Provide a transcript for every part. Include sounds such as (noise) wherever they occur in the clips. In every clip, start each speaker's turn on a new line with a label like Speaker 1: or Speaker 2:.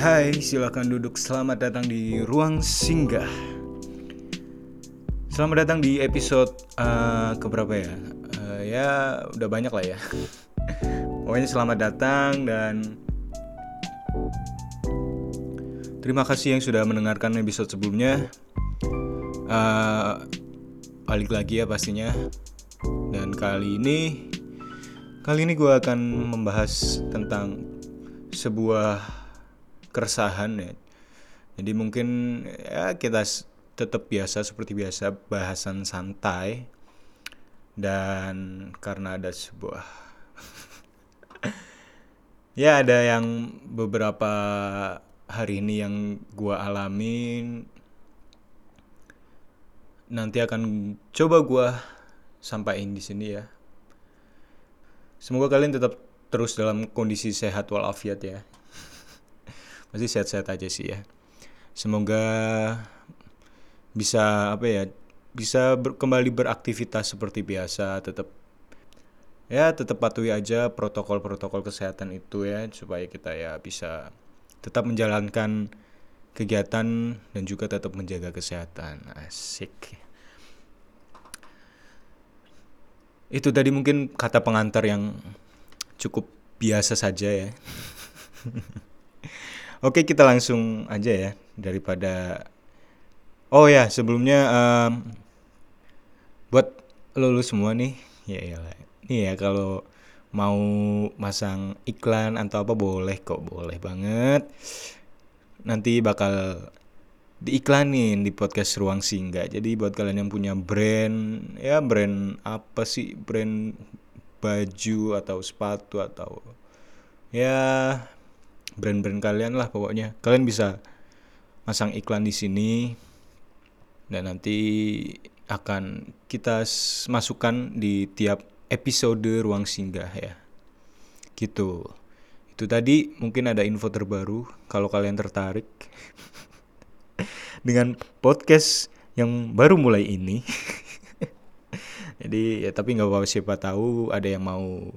Speaker 1: Hai, silakan duduk. Selamat datang di Ruang Singgah. Selamat datang di episode uh, keberapa ya? Uh, ya, udah banyak lah ya. (laughs) Pokoknya selamat datang dan terima kasih yang sudah mendengarkan episode sebelumnya. Uh, balik lagi ya pastinya. Dan kali ini, kali ini gue akan membahas tentang sebuah keresahan ya. Jadi mungkin ya kita tetap biasa seperti biasa bahasan santai dan karena ada sebuah (laughs) ya ada yang beberapa hari ini yang gua alamin nanti akan coba gua sampaikan di sini ya. Semoga kalian tetap terus dalam kondisi sehat walafiat ya masih sehat-sehat aja sih ya. Semoga bisa apa ya bisa ber, kembali beraktivitas seperti biasa tetap ya tetap patuhi aja protokol-protokol kesehatan itu ya supaya kita ya bisa tetap menjalankan kegiatan dan juga tetap menjaga kesehatan. Asik. Itu tadi mungkin kata pengantar yang cukup biasa saja ya (laughs) Oke kita langsung aja ya daripada Oh ya sebelumnya um, buat lulus semua nih ya ya nih ya kalau mau masang iklan atau apa boleh kok boleh banget. Nanti bakal diiklanin di podcast ruang singgah. Jadi buat kalian yang punya brand ya brand apa sih? Brand baju atau sepatu atau ya brand-brand kalian lah pokoknya. Kalian bisa masang iklan di sini dan nanti akan kita masukkan di tiap episode ruang singgah ya. Gitu. Itu tadi mungkin ada info terbaru kalau kalian tertarik (laughs) dengan podcast yang baru mulai ini. (laughs) Jadi ya tapi nggak apa-apa siapa tahu ada yang mau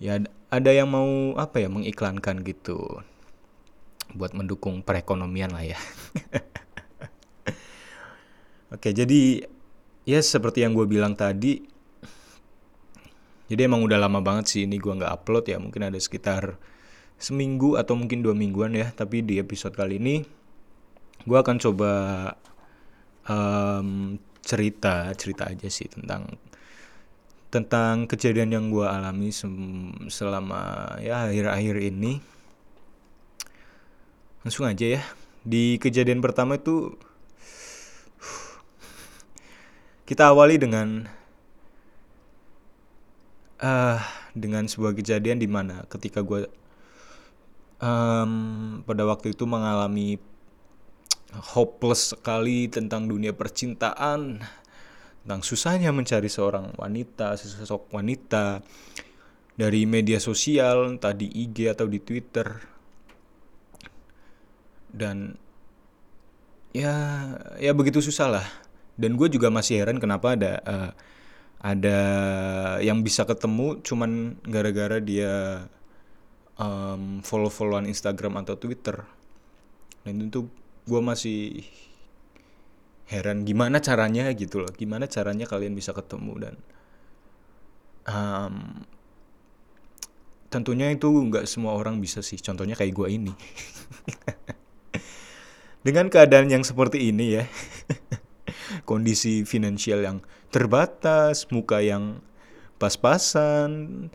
Speaker 1: ya ada yang mau apa ya mengiklankan gitu buat mendukung perekonomian lah ya. (laughs) Oke, jadi ya seperti yang gue bilang tadi, jadi emang udah lama banget sih ini gue nggak upload ya, mungkin ada sekitar seminggu atau mungkin dua mingguan ya. Tapi di episode kali ini gue akan coba um, cerita cerita aja sih tentang tentang kejadian yang gue alami selama ya akhir-akhir ini. Langsung aja ya. Di kejadian pertama itu kita awali dengan uh, dengan sebuah kejadian di mana ketika gue um, pada waktu itu mengalami hopeless sekali tentang dunia percintaan tentang susahnya mencari seorang wanita, sesosok wanita dari media sosial, entah di IG atau di Twitter. Dan ya ya begitu susah lah. Dan gue juga masih heran kenapa ada uh, ada yang bisa ketemu cuman gara-gara dia um, follow-followan Instagram atau Twitter. Dan itu gue masih heran gimana caranya gitu loh gimana caranya kalian bisa ketemu dan um, tentunya itu nggak semua orang bisa sih contohnya kayak gue ini. (laughs) Dengan keadaan yang seperti ini ya (laughs) kondisi finansial yang terbatas muka yang pas-pasan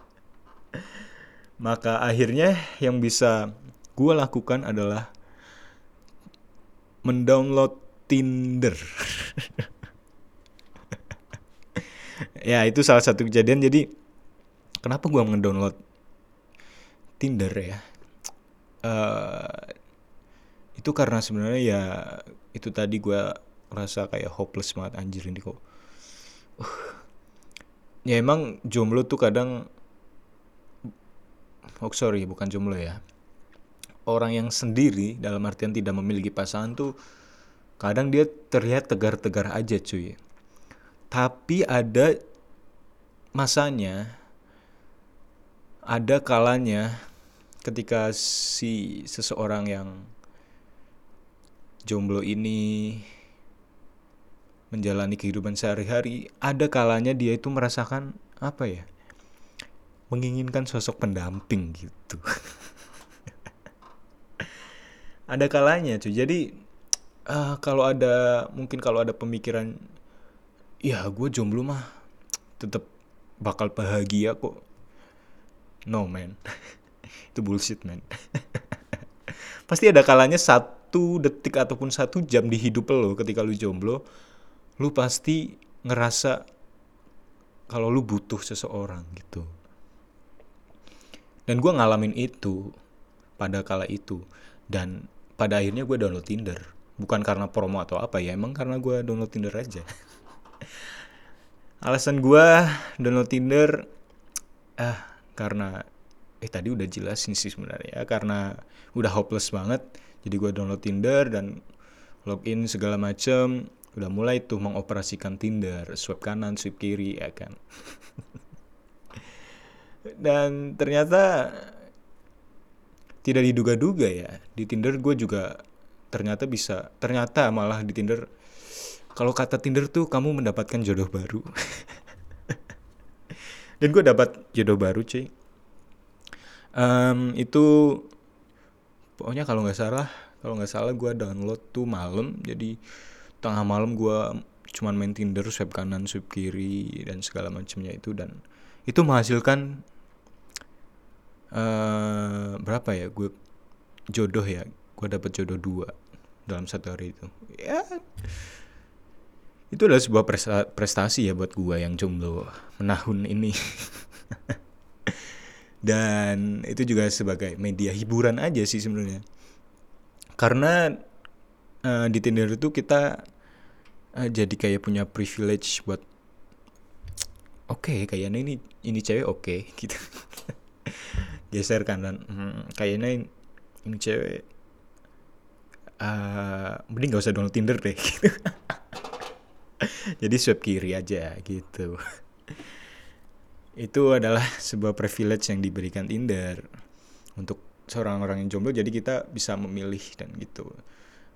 Speaker 1: (laughs) maka akhirnya yang bisa gue lakukan adalah mendownload Tinder. ya itu salah satu kejadian jadi kenapa gue ngedownload Tinder ya? Uh, itu karena sebenarnya ya itu tadi gue rasa kayak hopeless banget anjir ini kok. Uh, ya emang jomblo tuh kadang oh sorry bukan jomblo ya orang yang sendiri dalam artian tidak memiliki pasangan tuh kadang dia terlihat tegar-tegar aja cuy. Tapi ada masanya ada kalanya ketika si seseorang yang jomblo ini menjalani kehidupan sehari-hari ada kalanya dia itu merasakan apa ya menginginkan sosok pendamping gitu. (laughs) Ada kalanya cuy. Jadi uh, kalau ada mungkin kalau ada pemikiran ya gue jomblo mah tetap bakal bahagia kok. No man. (laughs) Itu bullshit man. (laughs) Pasti ada kalanya satu detik ataupun satu jam di hidup lo ketika lu jomblo lu pasti ngerasa kalau lu butuh seseorang gitu. Dan gue ngalamin itu pada kala itu. Dan pada akhirnya gue download Tinder bukan karena promo atau apa ya emang karena gue download Tinder aja. Alasan gue download Tinder ah karena eh tadi udah jelasin sih sebenarnya ya karena udah hopeless banget. Jadi gue download Tinder dan login segala macem udah mulai tuh mengoperasikan Tinder swipe kanan swipe kiri ya kan. (laughs) Dan ternyata tidak diduga-duga ya di Tinder gue juga ternyata bisa ternyata malah di Tinder kalau kata Tinder tuh kamu mendapatkan jodoh baru. (laughs) Dan gue dapat jodoh baru cuy. Um, itu pokoknya kalau nggak salah kalau nggak salah gue download tuh malam. Jadi tengah malam gue cuman main Tinder swipe kanan swipe kiri dan segala macamnya itu. Dan itu menghasilkan uh, berapa ya gue jodoh ya gue dapat jodoh dua dalam satu hari itu. Ya itu adalah sebuah prestasi ya buat gue yang jomblo menahun ini. (laughs) Dan itu juga sebagai media hiburan aja sih sebenarnya. Karena uh, di Tinder itu kita uh, jadi kayak punya privilege buat oke okay, kayaknya ini ini cewek oke okay, (laughs) gitu. Geser kanan hmm, kayaknya ini, ini cewek uh, mending gak usah download Tinder deh. Gitu. (laughs) jadi swipe kiri aja gitu. Itu adalah sebuah privilege yang diberikan Tinder untuk seorang orang yang jomblo jadi kita bisa memilih dan gitu.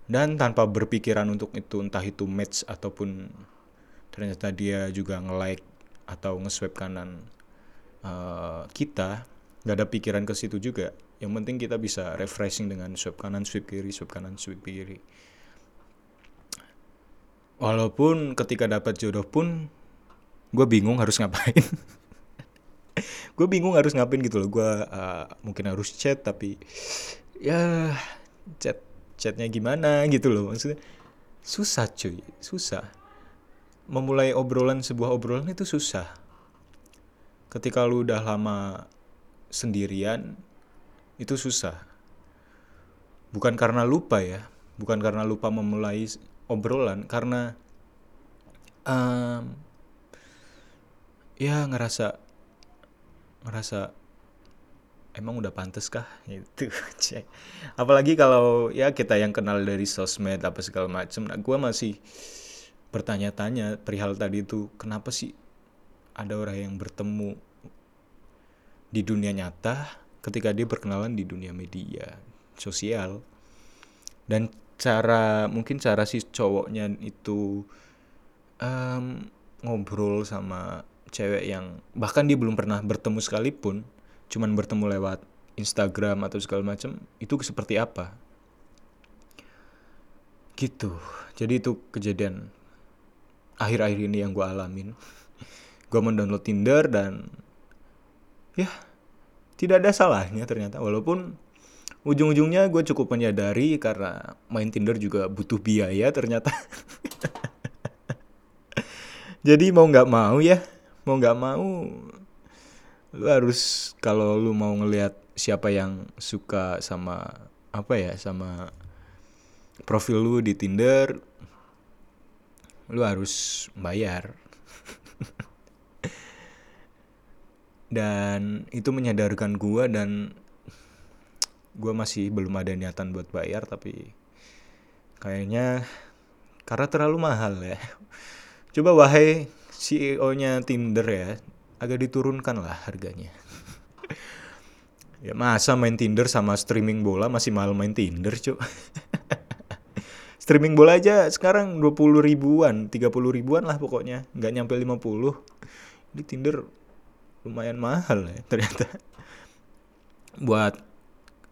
Speaker 1: Dan tanpa berpikiran untuk itu entah itu match ataupun ternyata dia juga nge-like atau nge-swipe kanan uh, kita nggak ada pikiran ke situ juga yang penting kita bisa refreshing dengan swipe kanan swipe kiri swipe kanan swipe kiri. Walaupun ketika dapat jodoh pun gue bingung harus ngapain. (laughs) Gue bingung harus ngapain gitu loh. Gue uh, mungkin harus chat tapi ya chat chatnya gimana gitu loh. Maksudnya susah cuy susah. Memulai obrolan sebuah obrolan itu susah. Ketika lu udah lama sendirian itu susah. Bukan karena lupa ya bukan karena lupa memulai obrolan karena um, ya ngerasa ngerasa emang udah pantas kah itu (laughs) cek. Apalagi kalau ya kita yang kenal dari sosmed apa segala macam nah gue masih bertanya-tanya perihal tadi itu kenapa sih ada orang yang bertemu di dunia nyata ketika dia berkenalan di dunia media sosial. Dan cara mungkin cara si cowoknya itu um, ngobrol sama cewek yang bahkan dia belum pernah bertemu sekalipun cuman bertemu lewat Instagram atau segala macam itu seperti apa? Gitu. Jadi itu kejadian akhir-akhir ini yang gue alamin. (laughs) Gue mendownload Tinder dan ya tidak ada salahnya ternyata walaupun ujung-ujungnya gue cukup menyadari karena main Tinder juga butuh biaya ternyata. (laughs) Jadi mau nggak mau ya mau nggak mau lu harus kalau lu mau ngelihat siapa yang suka sama apa ya sama profil lu di Tinder lu harus bayar (laughs) dan itu menyadarkan gue dan gue masih belum ada niatan buat bayar tapi kayaknya karena terlalu mahal ya. Coba wahai CEO nya Tinder ya agak diturunkan lah harganya. Ya masa main Tinder sama streaming bola masih mahal main Tinder cuy (laughs) streaming bola aja sekarang 20 ribuan 30 ribuan lah pokoknya nggak nyampe 50 di Tinder lumayan mahal ya ternyata. Buat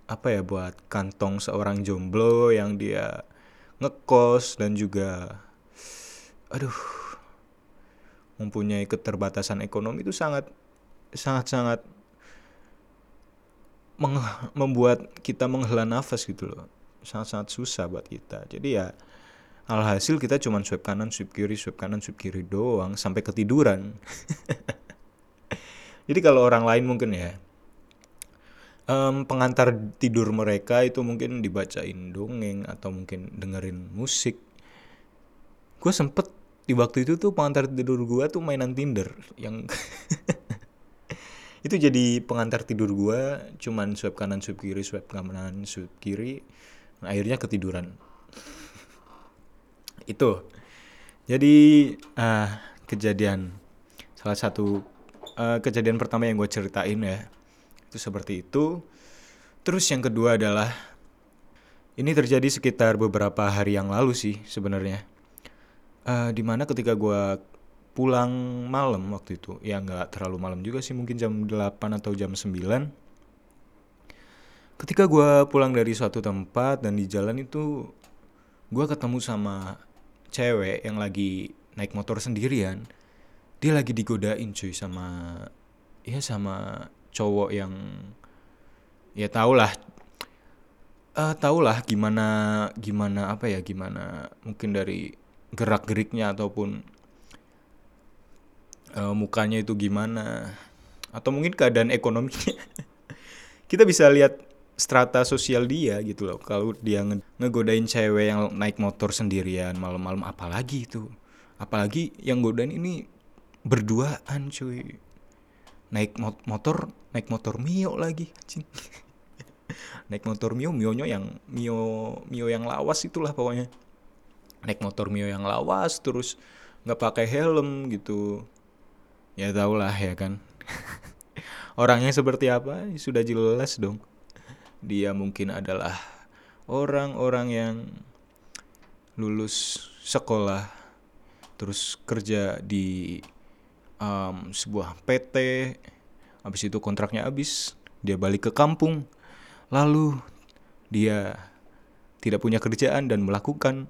Speaker 1: apa ya buat kantong seorang jomblo yang dia ngekos dan juga aduh mempunyai keterbatasan ekonomi itu sangat sangat sangat membuat kita menghela nafas gitu loh. Sangat-sangat susah buat kita. Jadi ya alhasil kita cuma swipe kanan swipe kiri swipe kanan swipe kiri doang sampai ketiduran (laughs) jadi kalau orang lain mungkin ya um, pengantar tidur mereka itu mungkin dibacain dongeng atau mungkin dengerin musik. Gue sempet di waktu itu tuh pengantar tidur gue tuh mainan Tinder yang (laughs) itu jadi pengantar tidur gue cuman swipe kanan swipe kiri swipe kanan swipe kiri nah, akhirnya ketiduran. Itu. Jadi uh, kejadian salah satu uh, kejadian pertama yang gue ceritain ya. Itu seperti itu. Terus yang kedua adalah ini terjadi sekitar beberapa hari yang lalu sih sebenarnya. Uh, di mana ketika gue pulang malam waktu itu ya nggak terlalu malam juga sih mungkin jam 8 atau jam 9 ketika gue pulang dari suatu tempat dan di jalan itu gue ketemu sama cewek yang lagi naik motor sendirian dia lagi digodain cuy sama ya sama cowok yang ya tau lah uh, tau lah gimana gimana apa ya gimana mungkin dari gerak geriknya ataupun uh, mukanya itu gimana atau mungkin keadaan ekonominya. (laughs) Kita bisa lihat strata sosial dia gitu loh kalau dia nge ngegodain cewek yang naik motor sendirian malam-malam apalagi itu apalagi yang godain ini berduaan cuy. Naik mot motor naik motor mio lagi (laughs) naik motor mio mionya yang mio mio yang lawas itulah pokoknya. Naik motor mio yang lawas terus nggak pakai helm gitu. Ya tau lah ya kan. (laughs) Orangnya seperti apa? Sudah jelas dong. Dia mungkin adalah orang-orang yang lulus sekolah terus kerja di um, sebuah PT habis itu kontraknya habis dia balik ke kampung lalu dia tidak punya kerjaan dan melakukan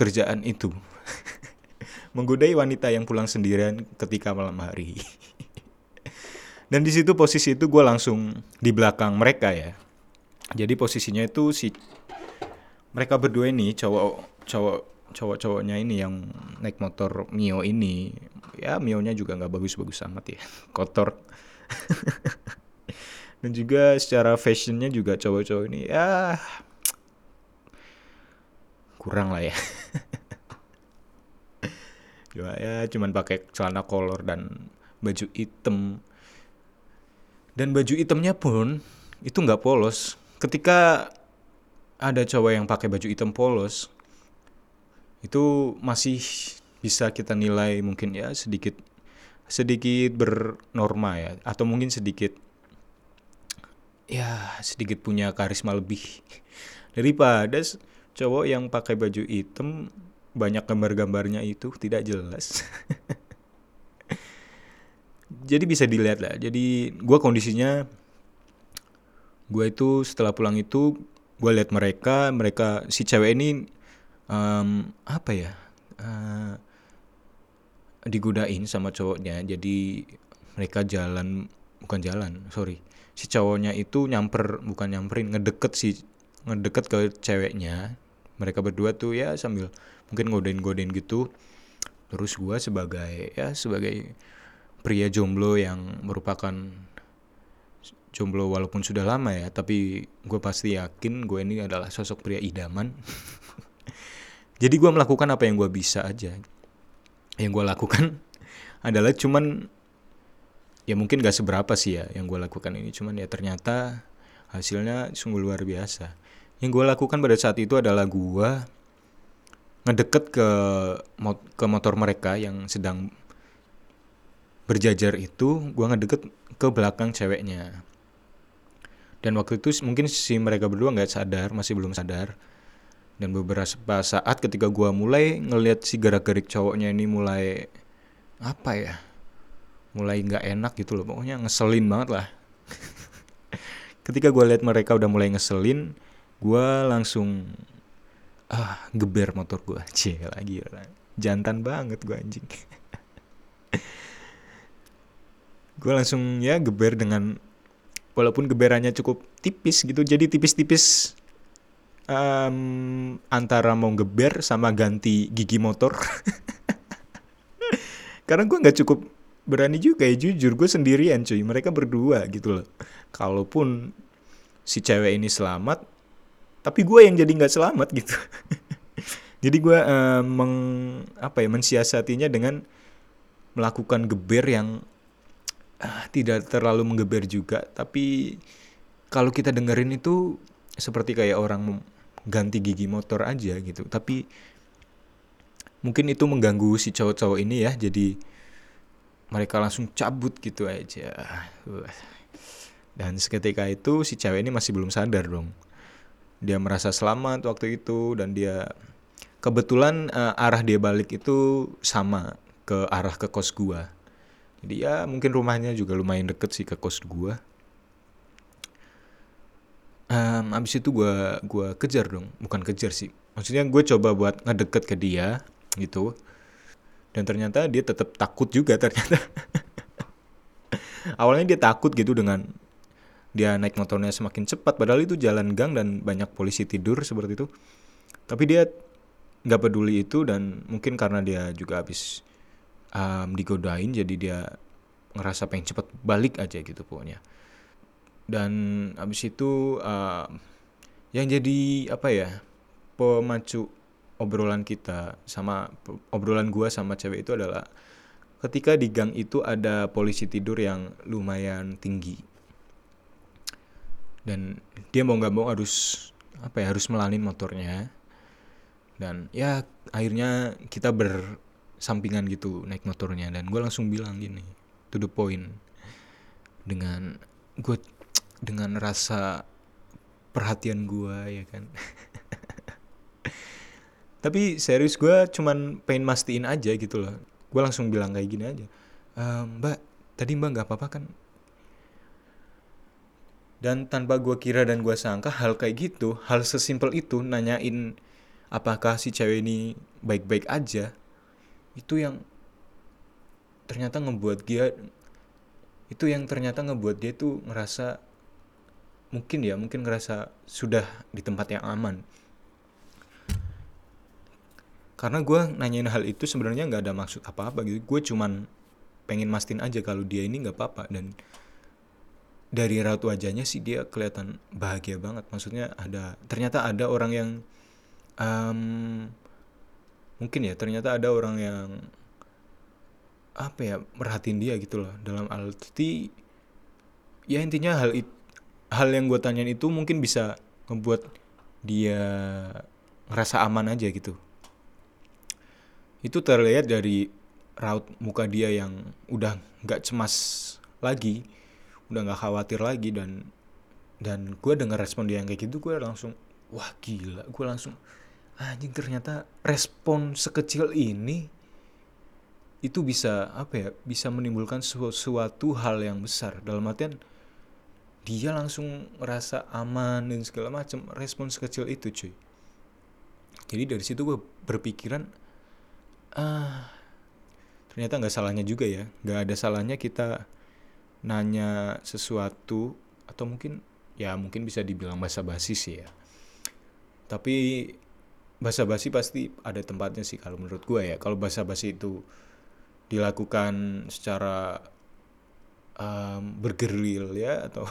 Speaker 1: kerjaan itu (laughs) menggodai wanita yang pulang sendirian ketika malam hari. (laughs) Dan di situ posisi itu gue langsung di belakang mereka ya. Jadi posisinya itu si mereka berdua ini cowok cowok cowok cowoknya ini yang naik motor mio ini ya mio nya juga nggak bagus-bagus amat ya (laughs) kotor. (laughs) Dan juga secara fashionnya juga cowok-cowok ini ya kurang lah ya. (laughs) Cuma ya cuman pakai celana kolor dan baju hitam. Dan baju hitamnya pun itu nggak polos. Ketika ada cowok yang pakai baju hitam polos itu masih bisa kita nilai mungkin ya sedikit sedikit bernorma ya atau mungkin sedikit ya sedikit punya karisma lebih (laughs) daripada cowok yang pakai baju hitam banyak gambar-gambarnya itu tidak jelas. (laughs) jadi bisa dilihat lah. Jadi gue kondisinya gue itu setelah pulang itu gue lihat mereka, mereka si cewek ini um, apa ya uh, digudain sama cowoknya. Jadi mereka jalan bukan jalan, sorry. Si cowoknya itu nyamper bukan nyamperin ngedeket si ngedeket ke ceweknya. Mereka berdua tuh ya sambil mungkin godain-godain gitu terus gue sebagai ya sebagai pria jomblo yang merupakan jomblo walaupun sudah lama ya tapi gue pasti yakin gue ini adalah sosok pria idaman (laughs) jadi gue melakukan apa yang gue bisa aja. Yang gue lakukan (laughs) adalah cuman ya mungkin gak seberapa sih ya yang gue lakukan ini. Cuman ya ternyata hasilnya sungguh luar biasa. Yang gue lakukan pada saat itu adalah gue ngedeket ke mot ke motor mereka yang sedang berjajar itu gue ngedeket ke belakang ceweknya. Dan waktu itu mungkin si mereka berdua nggak sadar masih belum sadar dan beberapa saat ketika gue mulai ngelihat si gerak-gerik cowoknya ini mulai apa ya mulai nggak enak gitu loh. Pokoknya ngeselin banget lah. (laughs) Ketika gue lihat mereka udah mulai ngeselin gue langsung ah geber motor gue (laughs) cie lagi jantan banget gue anjing. (laughs) Gue langsung ya geber dengan walaupun geberannya cukup tipis gitu. Jadi tipis-tipis um, antara mau geber sama ganti gigi motor. (laughs) Karena gue nggak cukup berani juga ya jujur. Gue sendirian cuy. Mereka berdua gitu loh. Kalaupun si cewek ini selamat tapi gue yang jadi nggak selamat gitu. (laughs) Jadi gue uh, meng apa ya mensiasatinya dengan melakukan geber yang uh, tidak terlalu menggeber juga. Tapi kalau kita dengerin itu seperti kayak orang ganti gigi motor aja gitu. Tapi mungkin itu mengganggu si cowok-cowok ini ya. Jadi mereka langsung cabut gitu aja. Dan seketika itu si cewek ini masih belum sadar dong. Dia merasa selamat waktu itu dan dia kebetulan uh, arah dia balik itu sama ke arah ke kos gua. Jadi ya mungkin rumahnya juga lumayan deket sih ke kos gua um, abis itu gua gua kejar dong. Bukan kejar sih. Maksudnya gue coba buat ngedeket ke dia gitu. Dan ternyata dia tetap takut juga ternyata. (laughs) Awalnya dia takut gitu dengan dia naik motornya semakin cepat. Padahal itu jalan gang dan banyak polisi tidur seperti itu. Tapi dia nggak peduli itu dan mungkin karena dia juga habis um, digodain jadi dia ngerasa pengen cepet balik aja gitu pokoknya dan habis itu uh, yang jadi apa ya pemacu obrolan kita sama obrolan gua sama cewek itu adalah ketika di gang itu ada polisi tidur yang lumayan tinggi. Dan dia mau nggak mau harus apa ya harus melanin motornya. Dan ya akhirnya kita bersampingan gitu naik motornya. Dan gue langsung bilang gini to the point. Dengan gue dengan rasa perhatian gue ya kan? (laughs) Tapi serius gue cuman pengen mastiin aja gitu loh. Gue langsung bilang kayak gini aja e, mbak tadi mbak nggak apa-apa kan? Dan tanpa gue kira dan gue sangka hal kayak gitu hal sesimpel itu nanyain apakah si cewek ini baik-baik aja itu yang ternyata ngebuat dia itu yang ternyata ngebuat dia tuh ngerasa mungkin ya mungkin ngerasa sudah di tempat yang aman. Karena gue nanyain hal itu sebenarnya nggak ada maksud apa-apa gitu. Gue cuman pengen mastiin aja kalau dia ini nggak apa-apa. Dan dari raut wajahnya sih dia kelihatan bahagia banget. Maksudnya ada ternyata ada orang yang um, mungkin ya ternyata ada orang yang apa ya merhatiin dia gitu loh. Dalam arti ya intinya hal it, hal yang gue tanyain itu mungkin bisa membuat dia ngerasa aman aja gitu. Itu terlihat dari raut muka dia yang udah nggak cemas lagi udah nggak khawatir lagi dan dan gue dengar respon dia yang kayak gitu gue langsung wah gila. Gue langsung anjing ternyata respon sekecil ini itu bisa apa ya bisa menimbulkan suatu hal yang besar. Dalam artian dia langsung merasa aman dan segala macam respon sekecil itu cuy. Jadi dari situ gue berpikiran ah ternyata nggak salahnya juga ya. Nggak ada salahnya kita nanya sesuatu atau mungkin ya mungkin bisa dibilang basa-basi sih ya. Tapi basa-basi pasti ada tempatnya sih kalau menurut gue ya. Kalau basa-basi itu dilakukan secara um, bergeril ya atau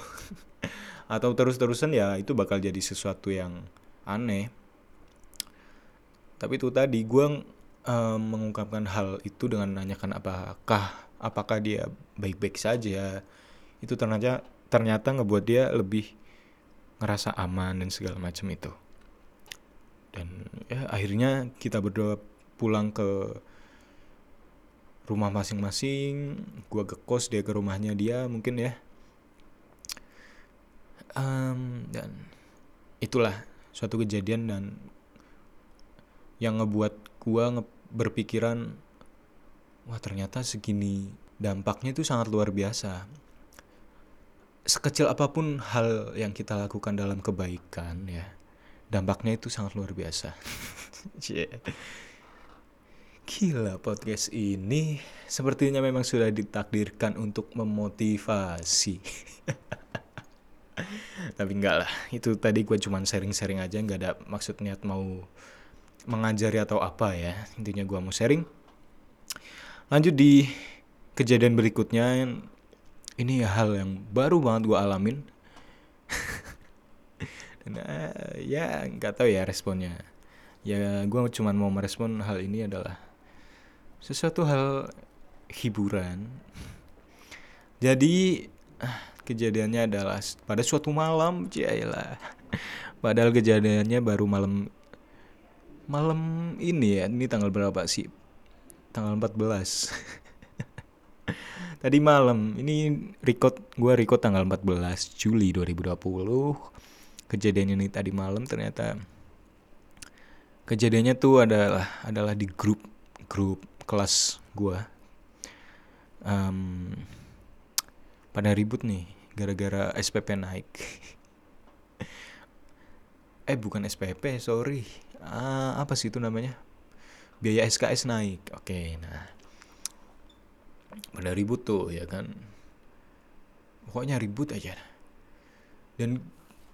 Speaker 1: (laughs) atau terus-terusan ya itu bakal jadi sesuatu yang aneh. Tapi itu tadi gue um, mengungkapkan hal itu dengan menanyakan apakah apakah dia baik-baik saja. Itu ternyata ternyata ngebuat dia lebih ngerasa aman dan segala macam itu. Dan ya akhirnya kita berdua pulang ke rumah masing-masing gua ke kos dia ke rumahnya dia mungkin ya. Uh, itulah suatu kejadian dan yang ngebuat gue nge berpikiran wah ternyata segini dampaknya itu sangat luar biasa. Sekecil apa pun hal yang kita lakukan dalam kebaikan ya dampaknya itu sangat luar biasa. (laughs) Yeah. Gila podcast ini sepertinya memang sudah ditakdirkan untuk memotivasi. (laughs) Tapi enggak lah, itu tadi gue cuman sharing-sharing aja, nggak ada maksud niat mau mengajari atau apa ya. Intinya gue mau sharing. Lanjut di kejadian berikutnya, ini hal yang baru banget gue alamin. (laughs) Uh, ya nggak tahu ya responnya. Ya gue cuman mau merespon hal ini adalah sesuatu hal hiburan. Jadi kejadiannya adalah pada suatu malam, jailah. (laughs) Padahal kejadiannya baru malam malam ini ya. Ini tanggal berapa sih? Tanggal 14. (laughs) Tadi malam. Ini record gua record tanggal 14 Juli 2020. Kejadiannya ini tadi malam ternyata kejadiannya tuh adalah adalah di grup grup kelas gue um, pada ribut nih gara-gara SPP naik. (laughs) Eh bukan SPP sorry. Uh, apa sih itu namanya? Biaya SKS naik. Oke nah. Pada ribut tuh ya kan? Pokoknya ribut aja. Dan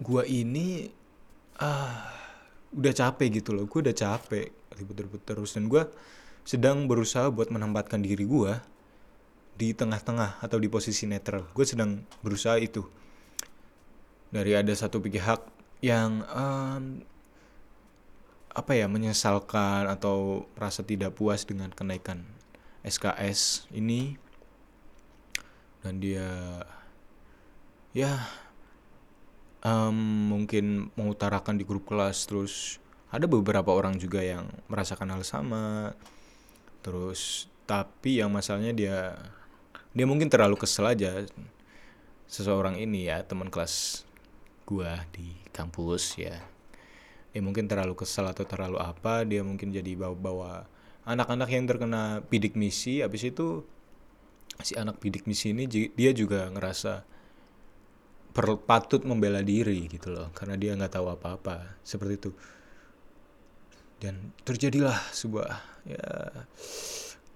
Speaker 1: gua ini ah udah capek gitu loh. Gue udah capek ribut-ribut terus. Dan gue sedang berusaha buat menempatkan diri gue di tengah-tengah atau di posisi netral. Gue sedang berusaha itu. Dari ada satu pihak yang um, apa ya menyesalkan atau merasa tidak puas dengan kenaikan SKS ini dan dia ya um, mungkin mengutarakan di grup kelas terus ada beberapa orang juga yang merasakan hal sama terus tapi yang masalahnya dia dia mungkin terlalu kesel aja seseorang ini ya teman kelas gua di kampus ya. Dia mungkin terlalu kesel atau terlalu apa dia mungkin jadi bawa-bawa anak-anak yang terkena bidik misi. Habis itu si anak bidik misi ini dia juga ngerasa patut membela diri gitu loh karena dia nggak tahu apa-apa. Seperti itu dan terjadilah sebuah ya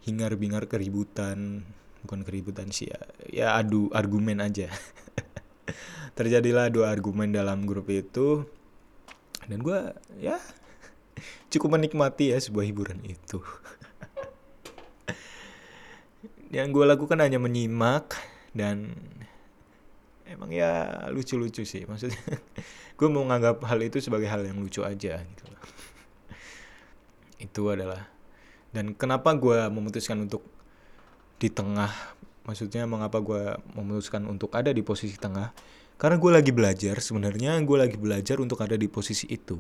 Speaker 1: hingar bingar keributan bukan keributan sih ya ya adu argumen aja. (laughs) Terjadilah dua argumen dalam grup itu dan gue ya cukup menikmati ya sebuah hiburan itu. (laughs) Yang gue lakukan hanya menyimak dan emang ya lucu-lucu sih maksudnya. (laughs) Gue mau menganggap hal itu sebagai hal yang lucu aja gitu itu adalah. Dan kenapa gue memutuskan untuk di tengah? Maksudnya mengapa gue memutuskan untuk ada di posisi tengah? Karena gue lagi belajar sebenarnya gue lagi belajar untuk ada di posisi itu.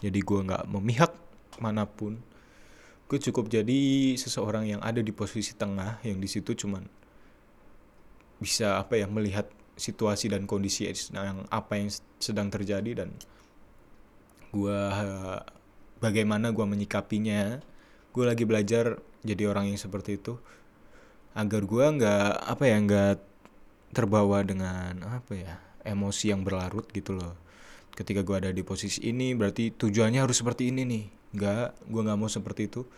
Speaker 1: Jadi gue nggak memihak mana pun. Gue cukup jadi seseorang yang ada di posisi tengah yang di situ cuman bisa apa ya melihat situasi dan kondisi yang apa yang sedang terjadi dan gue bagaimana gue menyikapinya. Gue lagi belajar jadi orang yang seperti itu. Agar gue nggak apa ya nggak terbawa dengan apa ya emosi yang berlarut gitu loh. Ketika gue ada di posisi ini berarti tujuannya harus seperti ini nih. Nggak gue nggak mau seperti itu.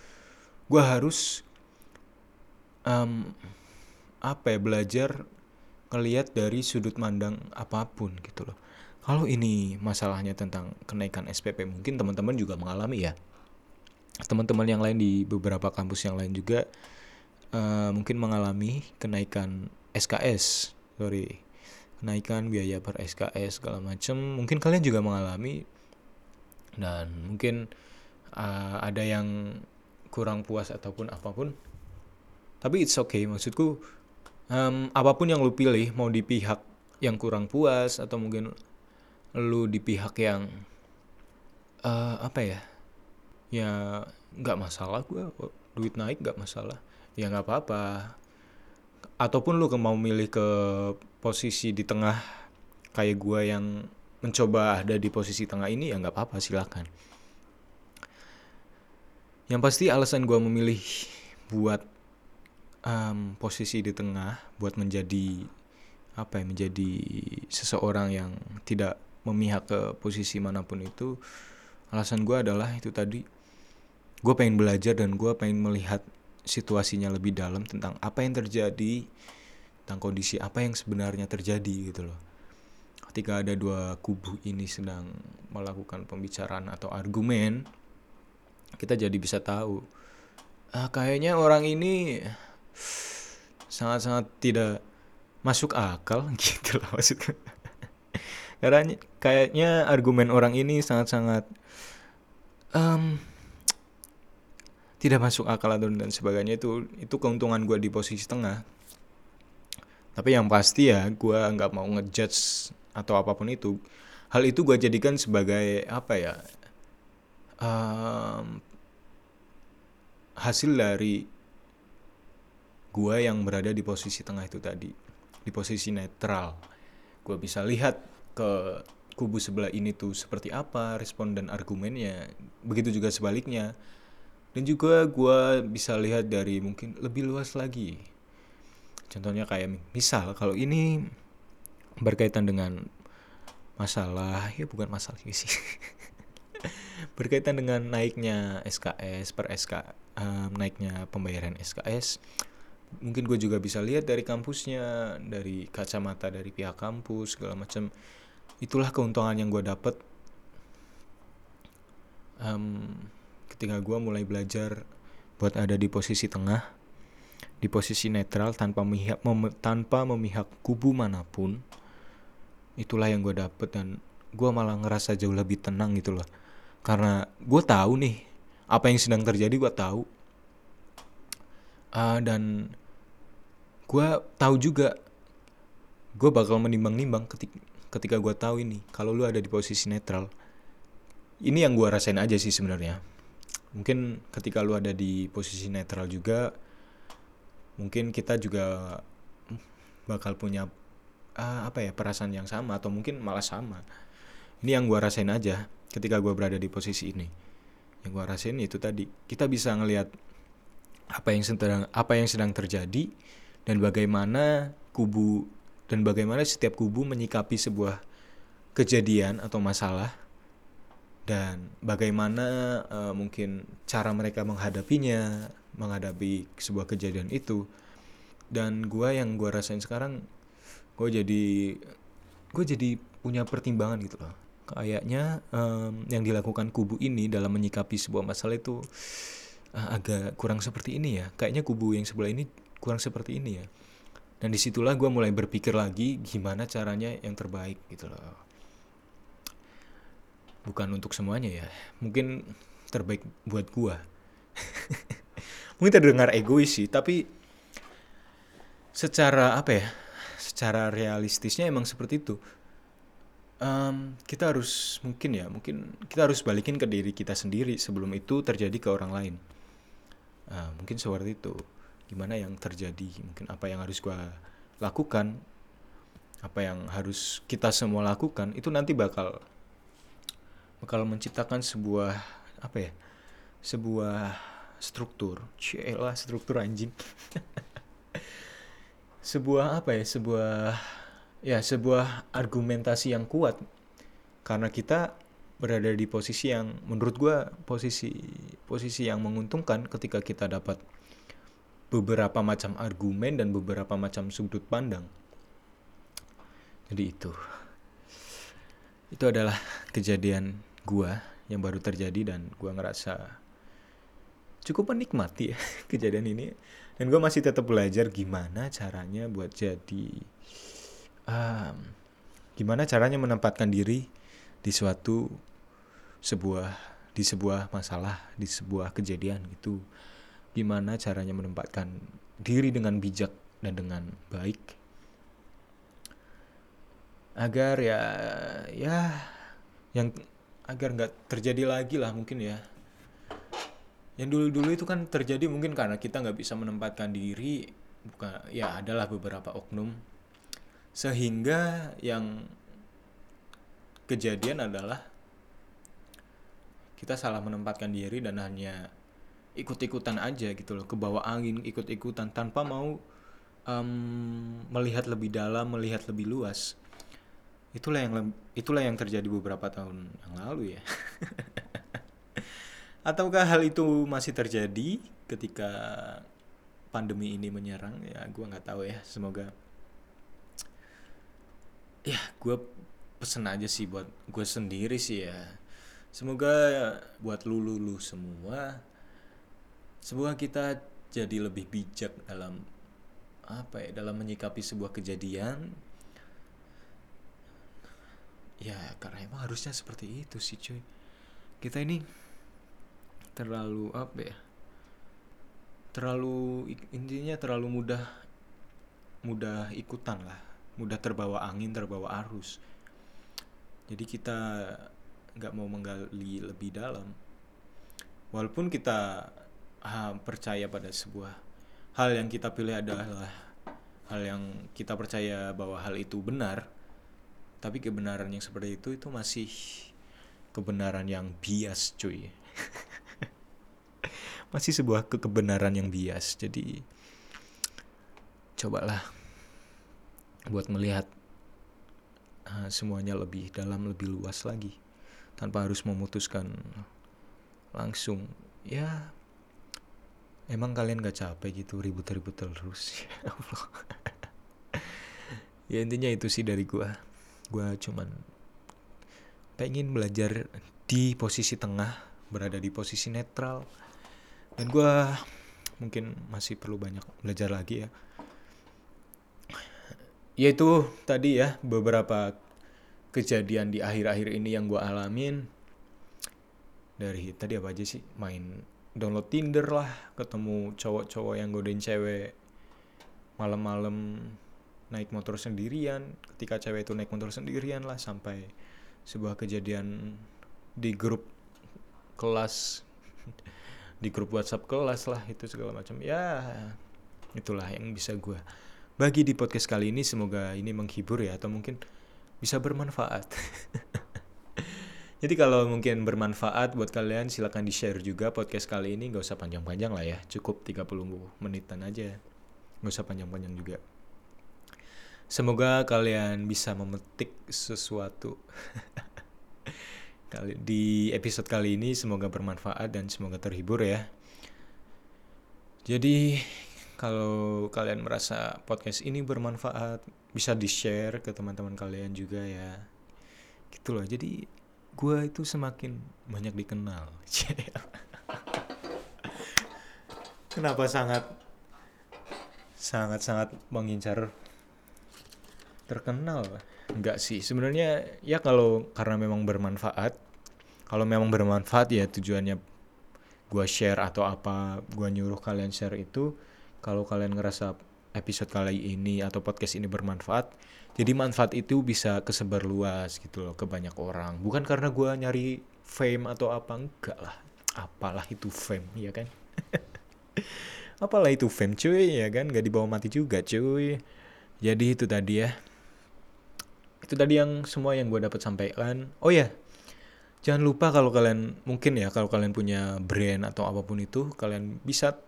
Speaker 1: Gue harus um, apa ya belajar ngelihat dari sudut mandang apa pun gitu loh kalau ini masalahnya tentang kenaikan SPP mungkin teman-teman juga mengalami ya. Teman-teman yang lain di beberapa kampus yang lain juga uh, mungkin mengalami kenaikan SKS, sorry, kenaikan biaya per SKS segala macam. Mungkin kalian juga mengalami dan mungkin uh, ada yang kurang puas ataupun apa pun. Tapi it's okay, maksudku um, apa pun yang lu pilih, mau di pihak yang kurang puas atau mungkin lu di pihak yang uh, apa ya? Ya nggak masalah gue duit naik nggak masalah. Ya nggak apa-apa. Ataupun lu mau milih ke posisi di tengah kayak gue yang mencoba ada di posisi tengah ini ya nggak apa-apa silakan. Yang pasti alasan gue memilih buat um, posisi di tengah buat menjadi apa ya menjadi seseorang yang tidak memihak ke posisi mana pun itu alasan gue adalah itu tadi. Gue pengen belajar dan gue pengen melihat situasinya lebih dalam tentang apa yang terjadi tentang kondisi apa yang sebenarnya terjadi gitu loh. Ketika ada dua kubu ini sedang melakukan pembicaraan atau argumen kita jadi bisa tahu ah, kayaknya orang ini sangat-sangat tidak masuk akal (laughs) gitu loh maksudnya karena kayaknya argumen orang ini sangat-sangat um, tidak masuk akal dan sebagainya. Itu itu keuntungan gue di posisi tengah. Tapi yang pasti ya gue nggak mau ngejudge atau apa pun itu. Hal itu gue jadikan sebagai apa ya um, hasil dari gue yang berada di posisi tengah itu tadi. Di posisi netral. Gue bisa lihat ke kubu sebelah ini tuh seperti apa respon dan argumennya begitu juga sebaliknya. Dan juga gue bisa lihat dari mungkin lebih luas lagi. Contohnya kayak misal kalau ini berkaitan dengan masalah ya bukan masalah sih. (laughs) Berkaitan dengan naiknya SKS per SK um, naiknya pembayaran SKS mungkin gue juga bisa lihat dari kampusnya dari kacamata dari pihak kampus segala macam itulah keuntungan yang gue dapet. Um, ketika gue mulai belajar buat ada di posisi tengah di posisi netral tanpa memihak mem, tanpa memihak kubu mana pun itulah yang gue dapet dan gue malah ngerasa jauh lebih tenang gitu loh. Karena gue tahu nih apa yang sedang terjadi gue tahu. Uh, dan gue tahu juga gue bakal menimbang-nimbang ketika ketika gue tahu ini kalau lu ada di posisi netral ini yang gue rasain aja sih sebenarnya. Mungkin ketika lu ada di posisi netral juga mungkin kita juga bakal punya uh, apa ya perasaan yang sama atau mungkin malah sama. Ini yang gue rasain aja ketika gue berada di posisi ini. Yang gue rasain itu tadi kita bisa ngelihat apa yang sedang apa yang sedang terjadi dan bagaimana kubu dan bagaimana setiap kubu menyikapi sebuah kejadian atau masalah? Dan bagaimana uh, mungkin cara mereka menghadapinya menghadapi sebuah kejadian itu? Dan gue yang gue rasain sekarang gue jadi gue jadi punya pertimbangan gitu loh. Kayaknya um, yang dilakukan kubu ini dalam menyikapi sebuah masalah itu uh, agak kurang seperti ini ya. Kayaknya kubu yang sebelah ini kurang seperti ini ya dan di situlah gue mulai berpikir lagi gimana caranya yang terbaik gitu loh. Bukan untuk semuanya ya mungkin terbaik buat gua. (laughs) Mungkin terdengar egois sih tapi secara apa ya secara realistisnya emang seperti itu. Um, kita harus mungkin ya mungkin kita harus balikin ke diri kita sendiri sebelum itu terjadi ke orang lain. Uh, mungkin seperti itu gimana yang terjadi mungkin apa yang harus gua lakukan apa yang harus kita semua lakukan itu nanti bakal bakal menciptakan sebuah apa ya sebuah struktur. Cila struktur anjing. (laughs) Sebuah apa ya sebuah ya sebuah argumentasi yang kuat. Karena kita berada di posisi yang menurut gue posisi posisi yang menguntungkan ketika kita dapat beberapa macam argumen dan beberapa macam sudut pandang. Jadi itu. Itu adalah kejadian gua yang baru terjadi dan gua ngerasa cukup menikmati ya (laughs) kejadian ini. Dan gue masih tetap belajar gimana caranya buat jadi um, gimana caranya menempatkan diri di suatu sebuah di sebuah masalah di sebuah kejadian gitu gimana caranya menempatkan diri dengan bijak dan dengan baik? Agar ya ya yang agar nggak terjadi lagi lah mungkin ya. Yang dulu-dulu itu kan terjadi mungkin karena kita nggak bisa menempatkan diri bukan ya adalah beberapa oknum. Sehingga yang kejadian adalah kita salah menempatkan diri dan hanya ikut-ikutan aja gitu loh ke bawah angin ikut-ikutan tanpa mau um, melihat lebih dalam melihat lebih luas. Itulah yang itulah yang terjadi beberapa tahun yang lalu ya. (laughs) Ataukah hal itu masih terjadi ketika pandemi ini menyerang? Ya gue nggak tahu ya. Semoga ya gue pesen aja sih buat gue sendiri sih ya. Semoga buat lu lu, semua semoga kita jadi lebih bijak dalam apa ya dalam menyikapi sebuah kejadian. Ya karena emang harusnya seperti itu sih cuy. Kita ini terlalu apa ya terlalu intinya terlalu mudah mudah ikutan lah. Mudah terbawa angin terbawa arus. Jadi kita nggak mau menggali lebih dalam. Walaupun kita ah, percaya pada sebuah hal yang kita pilih adalah hal yang kita percaya bahwa hal itu benar tapi kebenaran yang seperti itu itu masih kebenaran yang bias cuy. (laughs) Masih sebuah ke kebenaran yang bias. Jadi cobalah buat melihat uh, semuanya lebih dalam lebih luas lagi tanpa harus memutuskan langsung. Ya emang kalian gak capek gitu ribut-ribut terus? (laughs) Ya Allah. Ya intinya itu sih dari gua. Gua cuman pengen belajar di posisi tengah berada di posisi netral. Dan gua mungkin masih perlu banyak belajar lagi ya. Yaitu tadi ya beberapa kejadian di akhir-akhir ini yang gue alamin. Dari tadi apa aja sih? Main download Tinder lah ketemu cowok-cowok yang godain cewek malam-malam naik motor sendirian. Ketika cewek itu naik motor sendirian lah sampai sebuah kejadian di grup kelas. (laughs) Di grup WhatsApp kelas lah itu segala macam. Ya itulah yang bisa gue bagi di podcast kali ini. Semoga ini menghibur ya atau mungkin bisa bermanfaat. (laughs) Jadi kalau mungkin bermanfaat buat kalian silahkan di share juga podcast kali ini gak usah panjang-panjang lah ya cukup 30 menitan aja gak usah panjang-panjang juga. Semoga kalian bisa memetik sesuatu (laughs) kali di episode kali ini semoga bermanfaat dan semoga terhibur ya. Jadi kalau kalian merasa podcast ini bermanfaat, bisa di-share ke teman-teman kalian juga ya. Gitu loh. Jadi gue itu semakin banyak dikenal. (laughs) Kenapa sangat sangat sangat mengincar terkenal? Enggak sih. Sebenarnya ya kalau karena memang bermanfaat, kalau memang bermanfaat ya tujuannya gue share atau apa, gue nyuruh kalian share itu kalau kalian ngerasa episode kali ini atau podcast ini bermanfaat jadi manfaat itu bisa kesebar luas gitu loh ke banyak orang. Bukan karena gue nyari fame atau apa enggak lah. Apalah itu fame ya kan? (laughs) Apalah itu fame cuy ya kan? Gak dibawa mati juga cuy. Jadi itu tadi ya. Itu tadi yang semua yang gue dapat sampaikan. Oh ya jangan lupa kalau kalian mungkin ya kalau kalian punya brand atau apa pun itu kalian bisa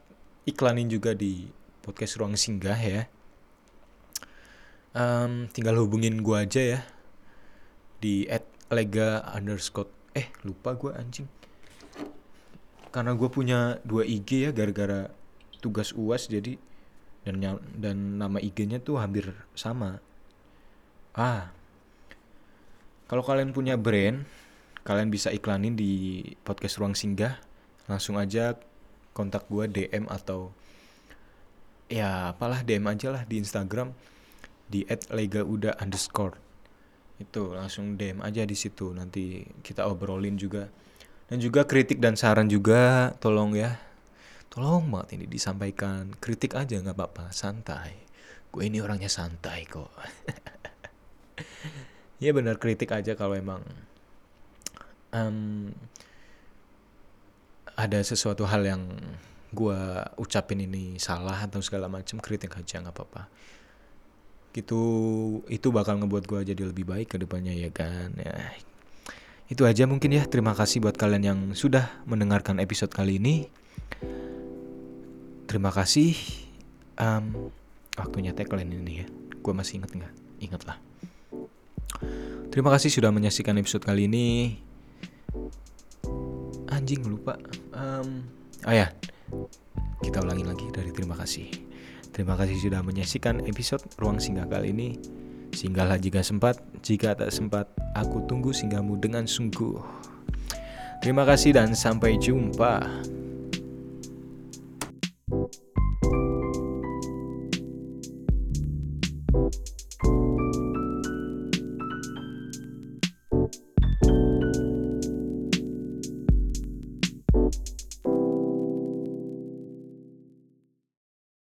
Speaker 1: iklanin juga di podcast ruang singgah ya. Um, tinggal hubungin gue aja ya. Di at lega underscore eh lupa gue anjing. Karena gue punya dua IG ya gara-gara tugas uas jadi dan dan nama IG-nya tuh hampir sama. Ah kalau kalian punya brand kalian bisa iklanin di podcast ruang singgah. Langsung aja kontak gue DM atau ya apalah DM aja lah di Instagram di @legauda underscore. Itu langsung DM aja di situ nanti kita obrolin juga. Dan juga kritik dan saran juga tolong ya. Tolong banget ini disampaikan. Kritik aja nggak apa-apa. Santai. Gue ini orangnya santai kok. (laughs) Ya benar kritik aja kalau emang um, ada sesuatu hal yang gue ucapin ini salah atau segala macam kritik aja nggak apa-apa. Gitu itu bakal ngebuat gue jadi lebih baik ke depannya ya kan? Ya itu aja mungkin ya. Terima kasih buat kalian yang sudah mendengarkan episode kali ini. Terima kasih. Um, waktunya tagline ini ya. Gue masih inget nggak? Inget lah terima kasih sudah menyaksikan episode kali ini. Anjing lupa. Um, oh ya kita ulangi lagi dari terima kasih. Terima kasih sudah menyaksikan episode Ruang Singgah kali ini. Singgahlah jika sempat, jika tak sempat, aku tunggu singgahmu dengan sungguh. Terima kasih dan sampai jumpa. thank you